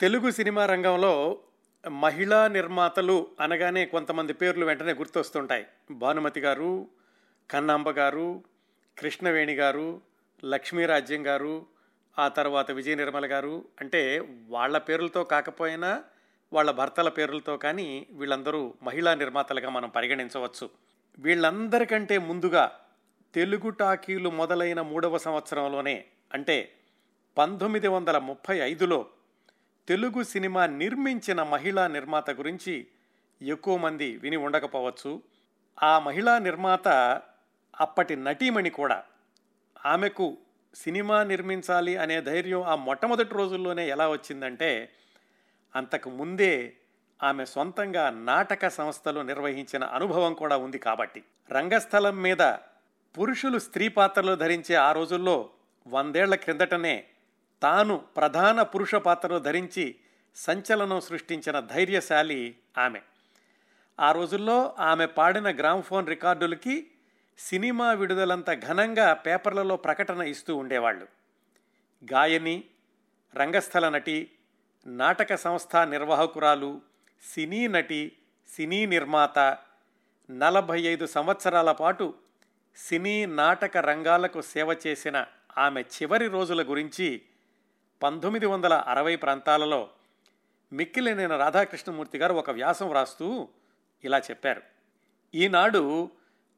Telugu cinema రంగంలో మహిళా నిర్మాతలు అనగానే కొంతమంది పేర్లు వెంటనే గుర్తొస్తుంటాయి. భానుమతి గారు కన్నాంబ గారు కృష్ణవేణి గారు లక్ష్మీరాజ్యం గారు ఆ తర్వాత విజయ నిర్మల గారు. అంటే వాళ్ళ పేర్లతో కాకపోయినా వాళ్ళ భర్తల పేర్లతో కానీ వీళ్ళందరూ మహిళా నిర్మాతలుగా మనం పరిగణించవచ్చు. వీళ్ళందరికంటే ముందుగా తెలుగు టాకీలు మొదలైన మూడవ సంవత్సరంలోనే అంటే పంతొమ్మిది వందల ముప్పై ఐదులో తెలుగు సినిమా నిర్మించిన మహిళా నిర్మాత గురించి ఎక్కువ మంది విని ఉండకపోవచ్చు. ఆ మహిళా నిర్మాత అప్పటి నటీమణి కూడా. ఆమెకు సినిమా నిర్మించాలి అనే ధైర్యం ఆ మొట్టమొదటి రోజుల్లోనే ఎలా వచ్చిందంటే అంతకు ముందే ఆమె సొంతంగా నాటక సంస్థలు నిర్వహించిన అనుభవం కూడా ఉంది కాబట్టి. రంగస్థలం మీద పురుషులు స్త్రీ పాత్రలు ధరించే ఆ రోజుల్లో వందేళ్ళ క్రిందటనే తాను ప్రధాన పురుష పాత్రను ధరించి సంచలనం సృష్టించిన ధైర్యశాలి ఆమె. ఆ రోజుల్లో ఆమె పాడిన గ్రామ్ఫోన్ రికార్డులకి సినిమా విడుదలంత ఘనంగా పేపర్లలో ప్రకటన ఇస్తూ ఉండేవాళ్ళు. గాయని రంగస్థల నటి నాటక సంస్థ నిర్వాహకురాలు సినీ నటి సినీ నిర్మాత నలభై ఐదు సంవత్సరాల పాటు సినీ నాటక రంగాలకు సేవ చేసిన ఆమె చివరి రోజుల గురించి పంతొమ్మిది వందల అరవై ప్రాంతాలలో మిక్కిలినైన రాధాకృష్ణమూర్తి గారు ఒక వ్యాసం వ్రాస్తూ ఇలా చెప్పారు. ఈనాడు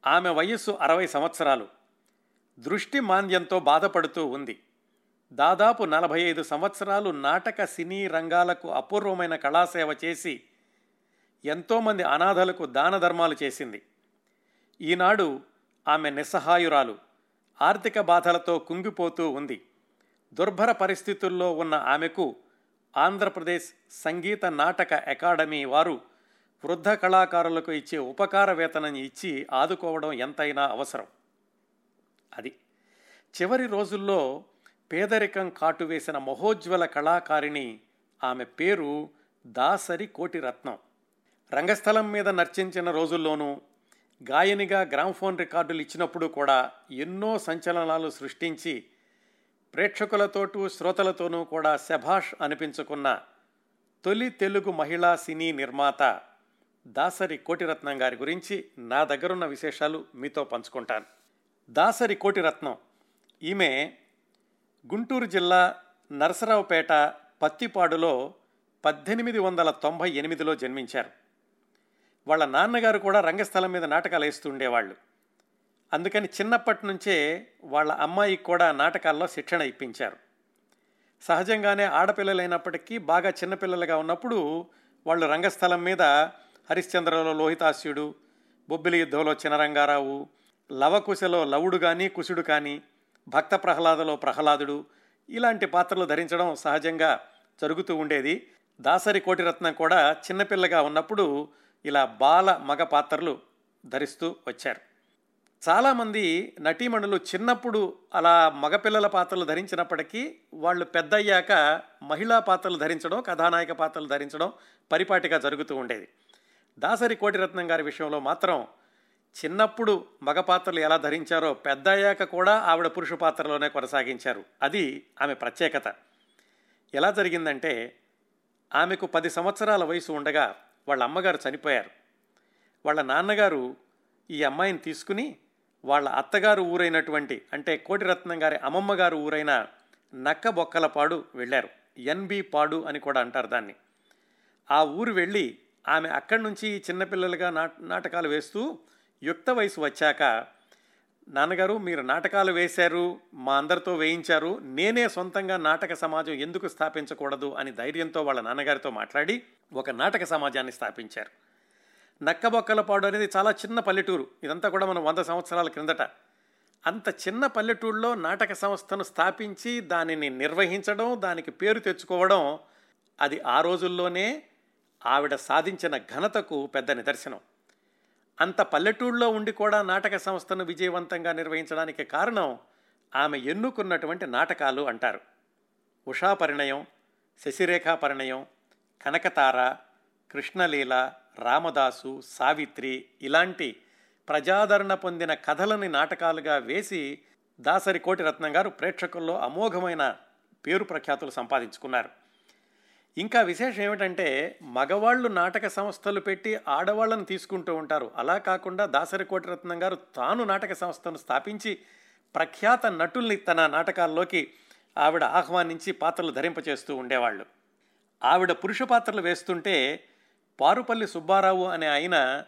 ఆమె వయస్సు అరవై సంవత్సరాలు. దృష్టి మాంద్యంతో బాధపడుతూ ఉంది. దాదాపు నలభై ఐదు సంవత్సరాలు నాటక సినీ రంగాలకు అపూర్వమైన కళాసేవ చేసి ఎంతోమంది అనాథలకు దాన ధర్మాలు చేసింది. ఈనాడు ఆమె నిస్సహాయురాలు ఆర్థిక బాధలతో కుంగిపోతూ ఉంది. దుర్భర పరిస్థితుల్లో ఉన్న ఆమెకు ఆంధ్రప్రదేశ్ సంగీత నాటక అకాడమీ వారు వృద్ధ కళాకారులకు ఇచ్చే ఉపకార వేతనం ఇచ్చి ఆదుకోవడం ఎంతైనా అవసరం. అది చివరి రోజుల్లో పేదరికం కాటువేసిన మహోజ్వల కళాకారిణి ఆమె పేరు దాసరి కోటిరత్నం. రంగస్థలం మీద నర్చించిన రోజుల్లోనూ గాయనిగా గ్రామ్ఫోన్ రికార్డులు ఇచ్చినప్పుడు కూడా ఎన్నో సంచలనాలు సృష్టించి ప్రేక్షకులతోటూ శ్రోతలతోనూ కూడా శభాష్ అనిపించుకున్న తొలి తెలుగు మహిళా సినీ నిర్మాత దాసరి కోటిరత్నం గారి గురించి నా దగ్గరున్న విశేషాలు మీతో పంచుకుంటాను. దాసరి కోటిరత్నం ఈమె గుంటూరు జిల్లా నరసరావుపేట పత్తిపాడులో పద్దెనిమిది వందల తొంభై ఎనిమిదిలో జన్మించారు. వాళ్ళ నాన్నగారు కూడా రంగస్థలం మీద నాటకాలు వేస్తుండేవాళ్ళు అందుకని చిన్నప్పటి నుంచే వాళ్ళ అమ్మాయికి కూడా నాటకాల్లో శిక్షణ ఇప్పించారు. సహజంగానే ఆడపిల్లలైనప్పటికీ బాగా చిన్నపిల్లలుగా ఉన్నప్పుడు వాళ్ళు రంగస్థలం మీద హరిశ్చంద్రలో లోహితాస్యుడు బొబ్బిలి యుద్ధంలో చినరంగారావు లవకుశలో లవుడు కానీ కుశుడు కానీ భక్త ప్రహ్లాదలో ప్రహ్లాదుడు ఇలాంటి పాత్రలు ధరించడం సహజంగా జరుగుతూ ఉండేది. దాసరి కోటిరత్నం కూడా చిన్నపిల్లగా ఉన్నప్పుడు ఇలా బాల మగ పాత్రలు ధరిస్తూ వచ్చారు. చాలామంది నటీమణులు చిన్నప్పుడు అలా మగపిల్లల పాత్రలు ధరించినప్పటికీ వాళ్ళు పెద్దయ్యాక మహిళా పాత్రలు ధరించడం కథానాయక పాత్రలు ధరించడం పరిపాటిగా జరుగుతూ ఉండేది. దాసరి కోటిరత్నం గారి విషయంలో మాత్రం చిన్నప్పుడు మగ పాత్రలు ఎలా ధరించారో పెద్దయ్యాక కూడా ఆవిడ పురుష పాత్రలోనే కొనసాగించారు. అది ఆమె ప్రత్యేకత. ఎలా జరిగిందంటే ఆమెకు పది సంవత్సరాల వయసు ఉండగా వాళ్ళ అమ్మగారు చనిపోయారు. వాళ్ళ నాన్నగారు ఈ అమ్మాయిని తీసుకుని వాళ్ళ అత్తగారు ఊరైనటువంటి అంటే కోటిరత్నం గారి అమ్మమ్మ గారు ఊరైన నక్క బొక్కలపాడు వెళ్ళారు ఎన్బి పాడు అని కూడా అంటారు దాన్ని. ఆ ఊరు వెళ్ళి ఆమె అక్కడి నుంచి చిన్నపిల్లలుగా నాట నాటకాలు వేస్తూ యుక్త వయసు వచ్చాక నాన్నగారు మీరు నాటకాలు వేశారు మా అందరితో వేయించారు నేనే సొంతంగా నాటక సమాజం ఎందుకు స్థాపించకూడదు అని ధైర్యంతో వాళ్ళ నాన్నగారితో మాట్లాడి ఒక నాటక సమాజాన్ని స్థాపించారు. నక్కబొక్కలపాడు అనేది చాలా చిన్న పల్లెటూరు. ఇదంతా కూడా మనం వంద సంవత్సరాల క్రిందట. అంత చిన్న పల్లెటూరులో నాటక సంస్థను స్థాపించి దానిని నిర్వహించడం దానికి పేరు తెచ్చుకోవడం అది ఆ రోజుల్లోనే ఆవిడ సాధించిన ఘనతకు పెద్ద నిదర్శనం. అంత పల్లెటూళ్ళలో ఉండి కూడా నాటక సంస్థను విజయవంతంగా నిర్వహించడానికి కారణం ఆమె ఎన్నుకున్నటువంటి నాటకాలు అంటారు. ఉషా పరిణయం శశిరేఖా పరిణయం కనకతార కృష్ణలీల రామదాసు సావిత్రి ఇలాంటి ప్రజాదరణ పొందిన కథలని నాటకాలుగా వేసి దాసరి కోటిరత్నం గారు ప్రేక్షకుల్లో అమోఘమైన పేరు ప్రఖ్యాతులు సంపాదించుకున్నారు. ఇంకా విశేషం ఏమిటంటే మగవాళ్ళు నాటక సంస్థలు పెట్టి ఆడవాళ్ళను తీసుకుంటూ ఉంటారు. అలా కాకుండా దాసరి కోటిరత్నం గారు తాను నాటక సంస్థను స్థాపించి ప్రఖ్యాత నటుల్ని తన నాటకాల్లోకి ఆవిడ ఆహ్వానించి పాత్రలు ధరింపచేస్తూ ఉండేవాళ్ళు. ఆవిడ పురుష పాత్రలు వేస్తుంటే పారుపల్లి సుబ్బారావు అనే ఆయన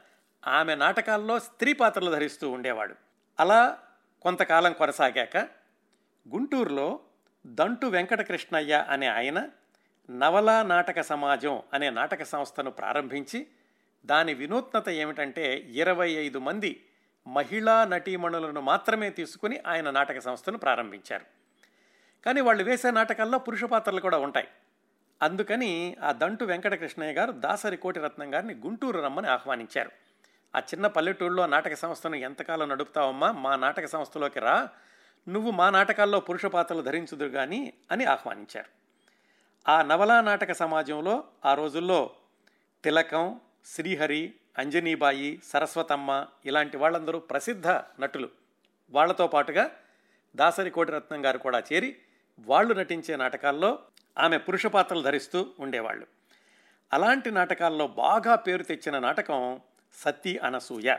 ఆమె నాటకాల్లో స్త్రీ పాత్రలు ధరిస్తూ ఉండేవాడు. అలా కొంతకాలం కొనసాగాక గుంటూరులో దంటు వెంకటకృష్ణయ్య అనే ఆయన నవలా నాటక సమాజం అనే నాటక సంస్థను ప్రారంభించి దాని వినూత్నత ఏమిటంటే ఇరవై ఐదు మంది మహిళా నటీమణులను మాత్రమే తీసుకుని ఆయన నాటక సంస్థను ప్రారంభించారు. కానీ వాళ్ళు వేసే నాటకాల్లో పురుష పాత్రలు కూడా ఉంటాయి. అందుకని ఆ దంటు వెంకటకృష్ణయ్య గారు దాసరి కోటిరత్నం గారిని గుంటూరు రమ్మని ఆహ్వానించారు. ఆ చిన్న పల్లెటూరులో నాటక సంస్థను ఎంతకాలం నడుపుతావమ్మా? మా నాటక సంస్థలోకి రా. నువ్వు మా నాటకాల్లో పురుష పాత్రలు ధరించుదురు కానీ అని ఆహ్వానించారు. ఆ నవలా నాటక సమాజంలో ఆ రోజుల్లో తిలకం శ్రీహరి అంజనీబాయి సరస్వతమ్మ ఇలాంటి వాళ్ళందరూ ప్రసిద్ధ నటులు. వాళ్ళతో పాటుగా దాసరి కోటిరత్నం గారు కూడా చేరి వాళ్ళు నటించే నాటకాల్లో ఆమె పురుష పాత్రలు ధరిస్తూ ఉండేవాళ్ళు. అలాంటి నాటకాల్లో బాగా పేరు తెచ్చిన నాటకం సతీ అనసూయ.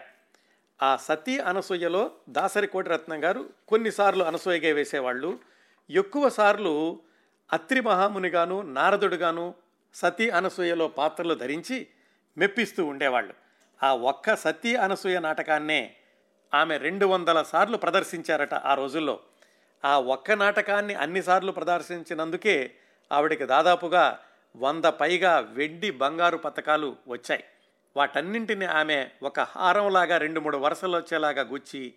ఆ సతీ అనసూయలో దాసరి కోటిరత్నం గారు కొన్నిసార్లు అనసూయగా వేసేవాళ్ళు. ఎక్కువ సార్లు అత్రి మహామునిగాను నారదుడుగాను సతీ అనసూయలో పాత్రలు ధరించి మెప్పిస్తూ ఉండేవాళ్ళు. ఆ ఒక్క సతీ అనసూయ నాటకాన్నే ఆమె రెండు వందల సార్లు ప్రదర్శించారట ఆ రోజుల్లో. ఆ ఒక్క నాటకాన్ని అన్నిసార్లు ప్రదర్శించినందుకే ఆవిడకి దాదాపుగా వంద పైగా వెండి బంగారు పథకాలు వచ్చాయి. వాటన్నింటిని ఆమె ఒక హారంలాగా రెండు మూడు వరుసలు వచ్చేలాగా గుచ్చి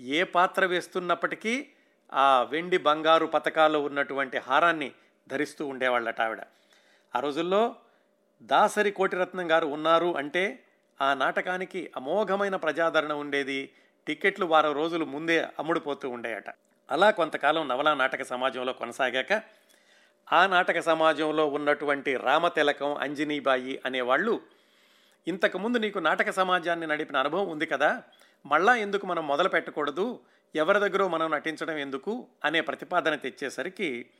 ఏ పాత్ర వేస్తున్నప్పటికీ ఆ వెండి బంగారు పథకాలు ఉన్నటువంటి హారాన్ని ధరిస్తూ ఉండేవాళ్ళట ఆవిడ. ఆ రోజుల్లో దాసరి కోటిరత్నం గారు ఉన్నారు అంటే ఆ నాటకానికి అమోఘమైన ప్రజాదరణ ఉండేది. టికెట్లు వారం రోజులు ముందే అమ్ముడుపోతూ ఉండేయట. అలా కొంతకాలం నవలా నాటక సమాజంలో కొనసాగాక ఆ నాటక సమాజంలో ఉన్నటువంటి రామతిలకం అంజనీబాయి అనేవాళ్ళు ఇంతకుముందు నీకు నాటక సమాజాన్ని నడిపిన అనుభవం ఉంది కదా? మళ్ళా ఎందుకు మనం మొదలు పెట్టకూడదు? ఎవరి దగ్గర మనం నటించడం ఎందుకు? అనే ప్రతిపాదన తెచ్చేసరికి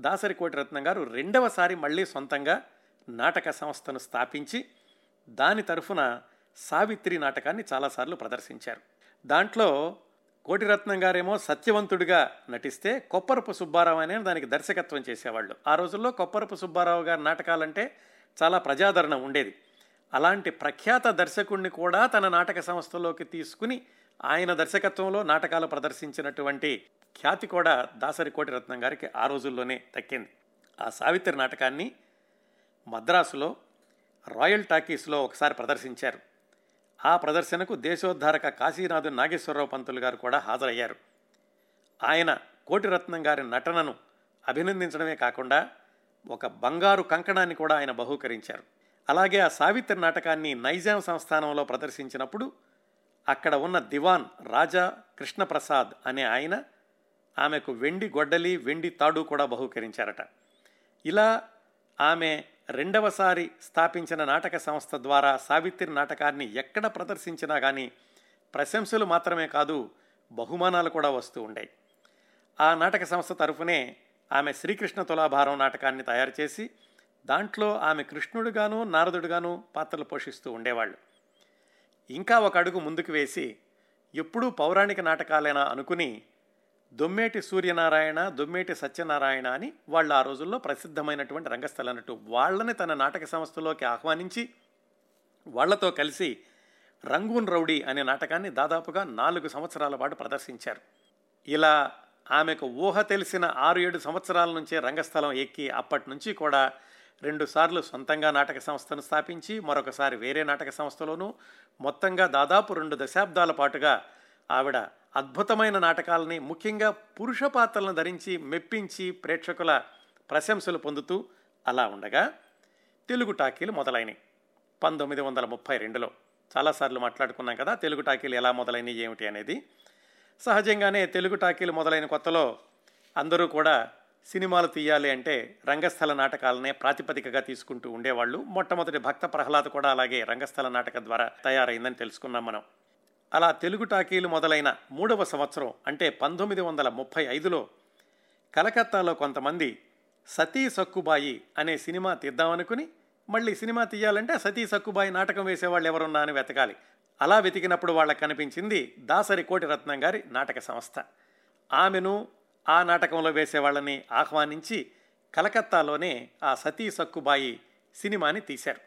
దాసరి రత్నం గారు రెండవసారి మళ్ళీ సొంతంగా నాటక సంస్థను స్థాపించి దాని తరఫున సావిత్రి నాటకాన్ని చాలాసార్లు ప్రదర్శించారు. దాంట్లో కోటిరత్నం గారేమో సత్యవంతుడిగా నటిస్తే కొప్పరపు సుబ్బారావు అనే దానికి దర్శకత్వం చేసేవాళ్ళు. ఆ రోజుల్లో కొప్పరపు సుబ్బారావు గారి నాటకాలంటే చాలా ప్రజాదరణ ఉండేది. అలాంటి ప్రఖ్యాత దర్శకుడిని కూడా తన నాటక సంస్థలోకి తీసుకుని ఆయన దర్శకత్వంలో నాటకాలు ప్రదర్శించినటువంటి ఖ్యాతి కూడా దాసరి కోటిరత్నం గారికి ఆ రోజుల్లోనే దక్కింది. ఆ సావిత్రి నాటకాన్ని మద్రాసులో రాయల్ టాకీస్లో ఒకసారి ప్రదర్శించారు. ఆ ప్రదర్శనకు దేశోద్ధారక కాశీనాథు నాగేశ్వరరావు పంతులు గారు కూడా హాజరయ్యారు. ఆయన కోటిరత్నం గారి నటనను అభినందించడమే కాకుండా ఒక బంగారు కంకణాన్ని కూడా ఆయన బహూకరించారు. అలాగే ఆ సావిత్రి నాటకాన్ని నైజాం సంస్థానంలో ప్రదర్శించినప్పుడు అక్కడ ఉన్న దివాన్ రాజా కృష్ణప్రసాద్ అనే ఆయన ఆమెకు వెండి గొడ్డలి వెండి తాడు కూడా బహూకరించారట. ఇలా ఆమె రెండవసారి స్థాపించిన నాటక సంస్థ ద్వారా సావిత్రి నాటకాన్ని ఎక్కడ ప్రదర్శించినా కానీ ప్రశంసలు మాత్రమే కాదు బహుమానాలు కూడా వస్తూ ఉండేవి ఆ నాటక సంస్థ తరఫునే ఆమె శ్రీకృష్ణ తులాభారం నాటకాన్ని తయారు చేసి దాంట్లో ఆమె కృష్ణుడుగాను నారదుడుగాను పాత్రలు పోషిస్తూ ఉండేవాళ్ళు. ఇంకా ఒక అడుగు ముందుకు వేసి ఎప్పుడూ పౌరాణిక నాటకాలేనా అనుకుని దొమ్మేటి సూర్యనారాయణ దొమ్మేటి సత్యనారాయణ అని వాళ్ళు ఆ రోజుల్లో ప్రసిద్ధమైనటువంటి రంగస్థల నటు వాళ్ళని తన నాటక సంస్థలోకి ఆహ్వానించి వాళ్ళతో కలిసి రంగూన్ రౌడీ అనే నాటకాన్ని దాదాపుగా నాలుగు సంవత్సరాల పాటు ప్రదర్శించారు. ఇలా ఆమెకు ఊహ తెలిసిన ఆరు ఏడు సంవత్సరాల నుంచే రంగస్థలం ఎక్కి అప్పటి నుంచి కూడా రెండుసార్లు సొంతంగా నాటక సంస్థను స్థాపించి మరొకసారి వేరే నాటక సంస్థలోనూ మొత్తంగా దాదాపు రెండు దశాబ్దాల పాటుగా ఆవిడ అద్భుతమైన నాటకాలని ముఖ్యంగా పురుష పాత్రలను ధరించి మెప్పించి ప్రేక్షకుల ప్రశంసలు పొందుతూ అలా ఉండగా తెలుగు టాకీలు మొదలైనవి పంతొమ్మిది వందల ముప్పై రెండులో చాలాసార్లు మాట్లాడుకున్నాం కదా తెలుగు టాకీలు ఎలా మొదలైనవి ఏమిటి అనేది. సహజంగానే తెలుగు టాకీలు మొదలైన కొత్తలో అందరూ కూడా సినిమాలు తీయాలి అంటే రంగస్థల నాటకాలనే ప్రాతిపదికగా తీసుకుంటూ ఉండేవాళ్ళు. మొట్టమొదటి భక్త ప్రహ్లాద్ కూడా అలాగే రంగస్థల నాటకం ద్వారా తయారైందని తెలుసుకున్నాం మనం. అలా తెలుగు టాకీలు మొదలైన మూడవ సంవత్సరం అంటే పంతొమ్మిది వందల ముప్పై ఐదులో కలకత్తాలో కొంతమంది సతీ సక్కుబాయి అనే సినిమా తీద్దామనుకుని మళ్ళీ సినిమా తీయాలంటే సతీ సక్కుబాయి నాటకం వేసేవాళ్ళు ఎవరున్నా అని వెతకాలి. అలా వెతికినప్పుడు వాళ్ళకి కనిపించింది దాసరి కోటిరత్నం గారి నాటక సంస్థ. ఆమెను ఆ నాటకంలో వేసేవాళ్ళని ఆహ్వానించి కలకత్తాలోనే ఆ సతీ సక్కుబాయి సినిమాని తీశారు.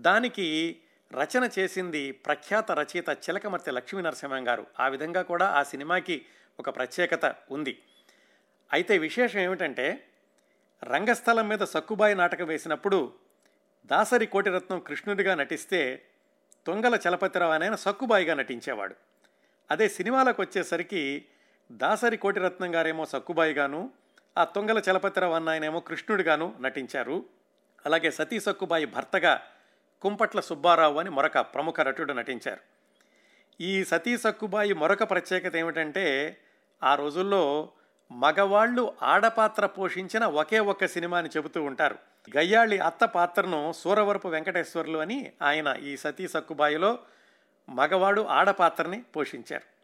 దానికి రచన చేసింది ప్రఖ్యాత రచయిత చిలకమర్తి లక్ష్మీ నరసింహం గారు. ఆ విధంగా కూడా ఆ సినిమాకి ఒక ప్రత్యేకత ఉంది. అయితే విశేషం ఏమిటంటే రంగస్థలం మీద సక్కుబాయి నాటకం వేసినప్పుడు దాసరి కోటిరత్నం కృష్ణుడిగా నటిస్తే తొంగల చలపతిరావు అనైన సక్కుబాయిగా నటించేవాడు. అదే సినిమాలకు వచ్చేసరికి దాసరి కోటిరత్నం గారేమో సక్కుబాయిగాను ఆ తొంగల చలపతిరావు అన్న ఆయనేమో కృష్ణుడిగాను నటించారు. అలాగే సతీ సక్కుబాయి భర్తగా కుంపట్ల సుబ్బారావు అని మరొక ప్రముఖ నటుడు నటించారు. ఈ సతీ సక్కుబాయి మరొక ప్రత్యేకత ఏమిటంటే ఆ రోజుల్లో మగవాళ్ళు ఆడపాత్ర పోషించిన ఒకే ఒక్క సినిమా అని చెబుతూ ఉంటారు. గయ్యాళి అత్త పాత్రను సూరవరపు వెంకటేశ్వర్లు అని ఆయన ఈ సతీ సక్కుబాయిలో మగవాడు ఆడపాత్రని పోషించారు.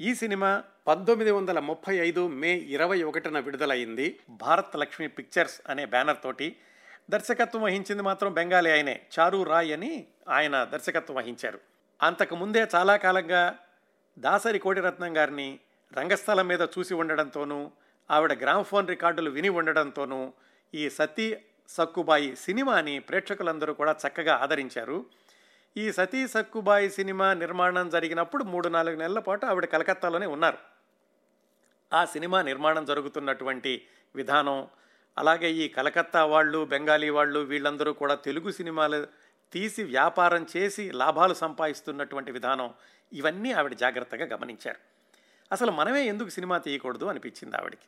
ఈ సినిమా పంతొమ్మిది వందల ముప్పై ఐదు మే ఇరవై ఒకటిన విడుదలైంది. భారత్ లక్ష్మి పిక్చర్స్ అనే బ్యానర్ తోటి దర్శకత్వం వహించింది మాత్రం బెంగాలీ ఆయనే. చారు రాయ్ అని ఆయన దర్శకత్వం వహించారు. అంతకుముందే చాలా కాలంగా దాసరి కోటిరత్నం గారిని రంగస్థలం మీద చూసి ఉండడంతోనూ ఆవిడ గ్రామ్ఫోన్ రికార్డులు విని ఉండడంతోనూ ఈ సతీ సక్కుబాయి సినిమాని ప్రేక్షకులందరూ కూడా చక్కగా ఆదరించారు. ఈ సతీ సక్కుబాయి సినిమా నిర్మాణం జరిగినప్పుడు మూడు నాలుగు నెలల పాటు ఆవిడ కలకత్తాలోనే ఉన్నారు. ఆ సినిమా నిర్మాణం జరుగుతున్నటువంటి విధానం అలాగే ఈ కలకత్తా వాళ్ళు బెంగాలీ వాళ్ళు వీళ్ళందరూ కూడా తెలుగు సినిమాలు తీసి వ్యాపారం చేసి లాభాలు సంపాదిస్తున్నటువంటి విధానం ఇవన్నీ ఆవిడ జాగ్రత్తగా గమనించారు. అసలు మనమే ఎందుకు సినిమా తీయకూడదు అనిపించింది ఆవిడకి.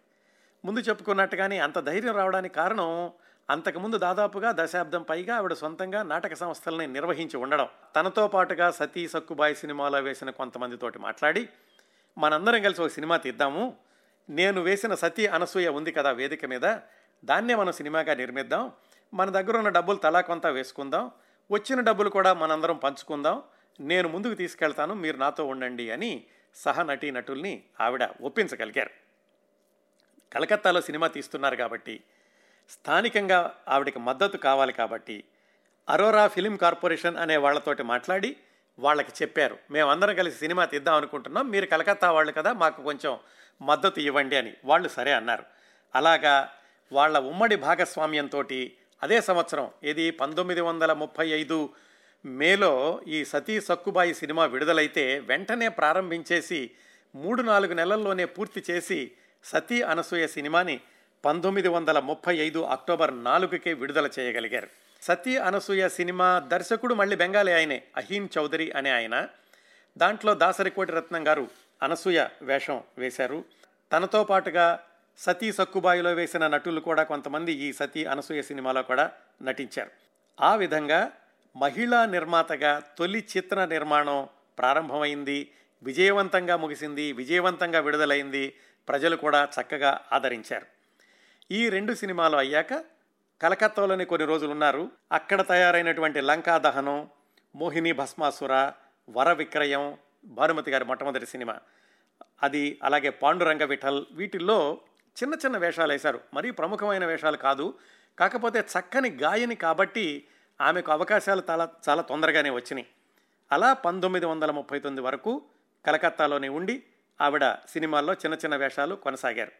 ముందు చెప్పుకున్నట్టుగానే అంత ధైర్యం రావడానికి కారణం అంతకుముందు దాదాపుగా దశాబ్దం పైగా ఆవిడ సొంతంగా నాటక సంస్థలని నిర్వహించి ఉండడం. తనతో పాటుగా సతీ సక్కుబాయి సినిమాలో వేసిన కొంతమందితోటి మాట్లాడి మనందరం కలిసి ఒక సినిమా తీద్దాము. నేను వేసిన సతీ అనసూయ ఉంది కదా వేదిక మీద దాన్నే మనం సినిమాగా నిర్మిద్దాం. మన దగ్గర ఉన్న డబ్బులు తలా కొంత వేసుకుందాం. వచ్చిన డబ్బులు కూడా మనందరం పంచుకుందాం. నేను ముందుకు తీసుకెళ్తాను మీరు నాతో ఉండండి అని సహనటీ నటుల్ని ఆవిడ ఒప్పించగలిగారు. కలకత్తాలో సినిమా తీస్తున్నారు కాబట్టి స్థానికంగా ఆవిడకి మద్దతు కావాలి కాబట్టి అరోరా ఫిలిం కార్పొరేషన్ అనే వాళ్ళతోటి మాట్లాడి వాళ్ళకి చెప్పారు. మేమందరం కలిసి సినిమా తీద్దాం అనుకుంటున్నాం. మీరు కలకత్తా వాళ్ళు కదా మాకు కొంచెం మద్దతు ఇవ్వండి అని వాళ్ళు సరే అన్నారు. అలాగా వాళ్ళ ఉమ్మడి భాగస్వామ్యంతో అదే సంవత్సరం ఇది పంతొమ్మిది వందల ముప్పై ఐదు మేలో ఈ సతీ సక్కుబాయి సినిమా విడుదలైతే వెంటనే ప్రారంభించేసి మూడు నాలుగు నెలల్లోనే పూర్తి చేసి సతీ అనసూయ సినిమాని పంతొమ్మిది వందల ముప్పై ఐదు అక్టోబర్ నాలుగుకే విడుదల చేయగలిగారు. సతీ అనసూయ సినిమా దర్శకుడు మళ్ళీ బెంగాలీ ఆయనే అహీన్ చౌదరి అనే ఆయన. దాంట్లో దాసరికోటి రత్నం గారు అనసూయ వేషం వేశారు. తనతో పాటుగా సతీ సక్కుబాయిలో వేసిన నటులు కూడా కొంతమంది ఈ సతీ అనసూయ సినిమాలో కూడా నటించారు. ఆ విధంగా మహిళా నిర్మాతగా తొలి చిత్ర నిర్మాణం ప్రారంభమైంది విజయవంతంగా ముగిసింది విజయవంతంగా విడుదలైంది ప్రజలు కూడా చక్కగా ఆదరించారు. ఈ రెండు సినిమాలు అయ్యాక కలకత్తాలోని కొన్ని రోజులు ఉన్నారు అక్కడ తయారైనటువంటి లంకా దహనం మోహిని భస్మాసుర వర విక్రయం భానుమతి గారి మొట్టమొదటి సినిమా. అది అలాగే పాండురంగ విఠల్ వీటిల్లో చిన్న చిన్న వేషాలు వేశారు. మరీ ప్రముఖమైన వేషాలు కాదు. కాకపోతే చక్కని గాయని కాబట్టి ఆమెకు అవకాశాలు చాలా చాలా తొందరగానే వచ్చినాయి. అలా పంతొమ్మిది వందల ముప్పై తొమ్మిది వరకు కలకత్తాలోనే ఉండి ఆవిడ సినిమాల్లో చిన్న చిన్న వేషాలు కొనసాగారు.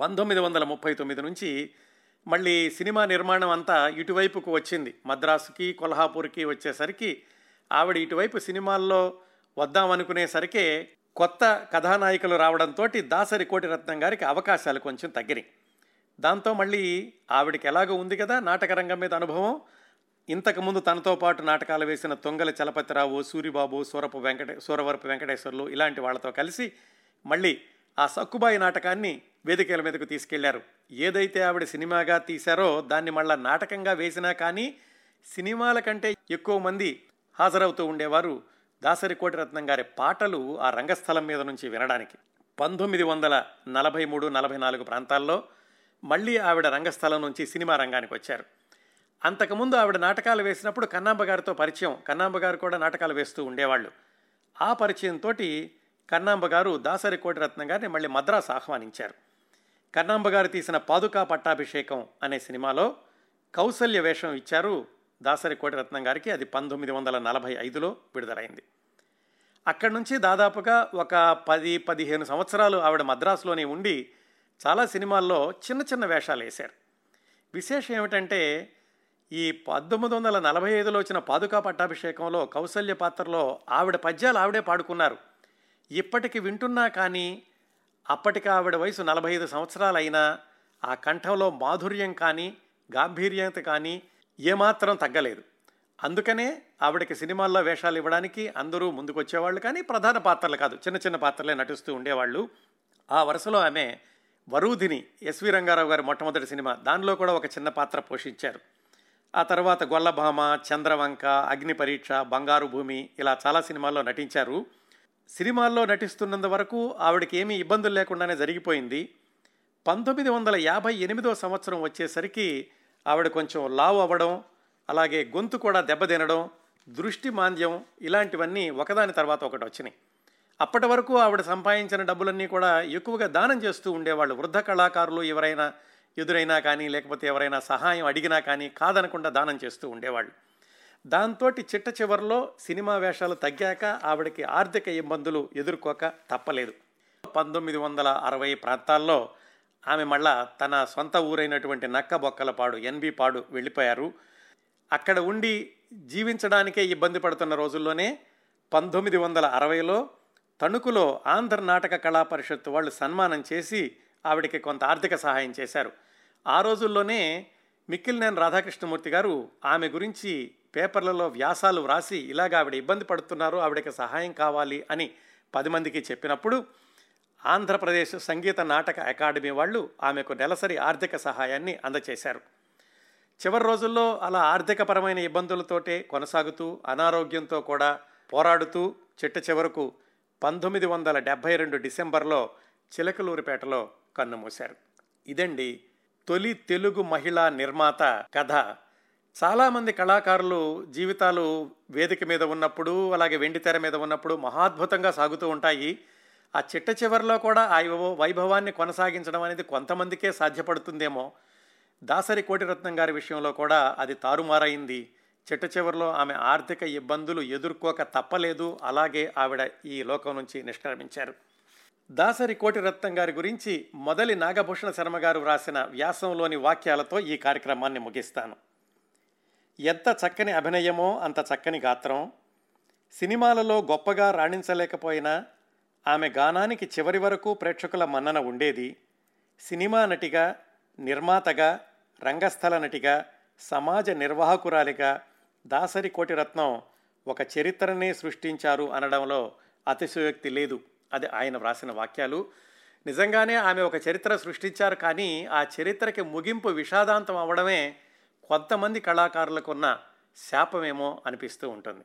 పంతొమ్మిది వందల ముప్పై తొమ్మిది నుంచి మళ్ళీ సినిమా నిర్మాణం అంతా ఇటువైపుకు వచ్చింది. మద్రాసుకి కొల్హాపూర్కి వచ్చేసరికి ఆవిడ ఇటువైపు సినిమాల్లో వద్దామనుకునేసరికే కొత్త కథానాయికలు రావడంతో దాసరి కోటిరత్నం గారికి అవకాశాలు కొంచెం తగ్గినాయి. దాంతో మళ్ళీ ఆవిడకి ఎలాగో ఉంది కదా నాటక రంగం మీద అనుభవం. ఇంతకుముందు తనతో పాటు నాటకాలు వేసిన తొంగల చలపతిరావు సూరిబాబు సూరపు వెంకటే సూరవరపు వెంకటేశ్వర్లు ఇలాంటి వాళ్ళతో కలిసి మళ్ళీ ఆ సక్కుబాయి నాటకాన్ని వేదికల మీదకు తీసుకెళ్ళారు. ఏదైతే ఆవిడ సినిమాగా తీశారో దాన్ని మళ్ళా నాటకంగా వేసినా కానీ సినిమాల కంటే ఎక్కువ మంది హాజరవుతూ ఉండేవారు దాసరి కోటిరత్నం గారి పాటలు ఆ రంగస్థలం మీద నుంచి వినడానికి. పంతొమ్మిది వందల నలభై మూడు నలభై నాలుగు ప్రాంతాల్లో మళ్ళీ ఆవిడ రంగస్థలం నుంచి సినిమా రంగానికి వచ్చారు. అంతకుముందు ఆవిడ నాటకాలు వేసినప్పుడు కన్నాంబ గారితో పరిచయం. కన్నాంబ గారు కూడా నాటకాలు వేస్తూ ఉండేవాళ్ళు. ఆ పరిచయంతో కన్నాంబ గారు దాసరి కోటిరత్నం గారిని మళ్ళీ మద్రాసు ఆహ్వానించారు. కన్నాంబ గారు తీసిన పాదుకా పట్టాభిషేకం అనే సినిమాలో కౌసల్య వేషం ఇచ్చారు దాసరి కోటిరత్నం గారికి అది పంతొమ్మిది వందల నలభై ఐదులో విడుదలైంది. అక్కడి నుంచి దాదాపుగా ఒక పది పదిహేను సంవత్సరాలు ఆవిడ మద్రాసులోనే ఉండి చాలా సినిమాల్లో చిన్న చిన్న వేషాలు వేశారు. విశేషం ఏమిటంటే ఈ పంతొమ్మిది వందల నలభై ఐదులో వచ్చిన పాదుకా పట్టాభిషేకంలో కౌసల్య పాత్రలో ఆవిడ పద్యాలు ఆవిడే పాడుకున్నారు. ఇప్పటికి వింటున్నా కానీ అప్పటికి ఆవిడ వయసు నలభై ఐదు సంవత్సరాలైనా ఆ కంఠంలో మాధుర్యం కానీ గాంభీర్యత కానీ ఏమాత్రం తగ్గలేదు. అందుకనే ఆవిడకి సినిమాల్లో వేషాలు ఇవ్వడానికి అందరూ ముందుకొచ్చేవాళ్ళు కానీ ప్రధాన పాత్రలు కాదు చిన్న చిన్న పాత్రలే నటిస్తూ ఉండేవాళ్ళు. ఆ వరుసలో ఆమె వరూధిని ఎస్వి రంగారావు గారి మొట్టమొదటి సినిమా దానిలో కూడా ఒక చిన్న పాత్ర పోషించారు. ఆ తర్వాత గొల్లభామ చంద్రవంక అగ్ని పరీక్ష బంగారు భూమి ఇలా చాలా సినిమాల్లో నటించారు. సినిమాల్లో నటిస్తున్నంత వరకు ఆవిడకి ఏమీ ఇబ్బందులు లేకుండానే జరిగిపోయింది. పంతొమ్మిది వందల యాభై ఎనిమిదో సంవత్సరం వచ్చేసరికి ఆవిడ కొంచెం లావు అవ్వడం అలాగే గొంతు కూడా దెబ్బతినడం దృష్టి మాంద్యం ఇలాంటివన్నీ ఒకదాని తర్వాత ఒకటి వచ్చినాయి. అప్పటి వరకు ఆవిడ సంపాదించిన డబ్బులన్నీ కూడా ఎక్కువగా దానం చేస్తూ ఉండేవాళ్ళు. వృద్ధ కళాకారులు ఎవరైనా ఎదురైనా కానీ లేకపోతే ఎవరైనా సహాయం అడిగినా కానీ కాదనకుండా దానం చేస్తూ ఉండేవాళ్ళు. దాంతో చిట్ట చివరిలో సినిమా వేషాలు తగ్గాక ఆవిడకి ఆర్థిక ఇబ్బందులు ఎదుర్కోక తప్పలేదు. పంతొమ్మిది వందల అరవై ప్రాంతాల్లో ఆమె మళ్ళా తన సొంత ఊరైనటువంటి నక్కబొక్కలపాడు ఎన్బి పాడు వెళ్ళిపోయారు. అక్కడ ఉండి జీవించడానికే ఇబ్బంది పడుతున్న రోజుల్లోనే పంతొమ్మిది వందల అరవైలో తణుకులో ఆంధ్ర నాటక కళా పరిషత్తు వాళ్ళు సన్మానం చేసి ఆవిడకి కొంత ఆర్థిక సహాయం చేశారు. ఆ రోజుల్లోనే మిక్కిలినేని రాధాకృష్ణమూర్తి గారు ఆమె గురించి పేపర్లలో వ్యాసాలు వ్రాసి ఇలాగ ఆవిడ ఇబ్బంది పడుతున్నారు ఆవిడకి సహాయం కావాలి అని పది మందికి చెప్పినప్పుడు ఆంధ్రప్రదేశ్ సంగీత నాటక అకాడమీ వాళ్ళు ఆమెకు నెలసరి ఆర్థిక సహాయాన్ని అందచేశారు. చివరి రోజుల్లో అలా ఆర్థికపరమైన ఇబ్బందులతోటే కొనసాగుతూ అనారోగ్యంతో కూడా పోరాడుతూ చిట్ట చివరకు పంతొమ్మిది వందల డెబ్భై రెండు డిసెంబర్లో చిలకలూరిపేటలో కన్నుమూశారు ఇదండి తొలి తెలుగు మహిళా నిర్మాత కథ. చాలామంది కళాకారులు జీవితాలు వేదిక మీద ఉన్నప్పుడు అలాగే వెండితెర మీద ఉన్నప్పుడు మహాద్భుతంగా సాగుతూ ఉంటాయి. ఆ చిట్ట చివరిలో కూడా ఆ వైభవాన్ని కొనసాగించడం అనేది కొంతమందికే సాధ్యపడుతుందేమో. దాసరి కోటిరత్నం గారి విషయంలో కూడా అది తారుమారైంది. చిట్ట చివరిలో ఆమె ఆర్థిక ఇబ్బందులు ఎదుర్కోక తప్పలేదు. అలాగే ఆవిడ ఈ లోకం నుంచి నిష్క్రమించారు. దాసరి కోటిరత్నం గారి గురించి మొదలి నాగభూషణ శర్మ గారు వ్రాసిన వ్యాసంలోని వాక్యాలతో ఈ కార్యక్రమాన్ని ముగిస్తాను. ఎంత చక్కని అభినయమో అంత చక్కని గాత్రం. సినిమాలలో గొప్పగా రాణించలేకపోయినా ఆమె గానానికి చివరి వరకు ప్రేక్షకుల మన్నన ఉండేది. సినిమా నటిగా నిర్మాతగా రంగస్థల నటిగా సమాజ నిర్వాహకురాలిగా దాసరి కోటిరత్నం ఒక చరిత్రనే సృష్టించారు అనడంలో అతిశయోక్తి లేదు. అది ఆయన వ్రాసిన వాక్యాలు. నిజంగానే ఆమె ఒక చరిత్ర సృష్టించారు కానీ ఆ చరిత్రకి ముగింపు విషాదాంతం అవడమే కొంతమంది కళాకారులకున్న శాపమేమో అనిపిస్తూ ఉంటుంది.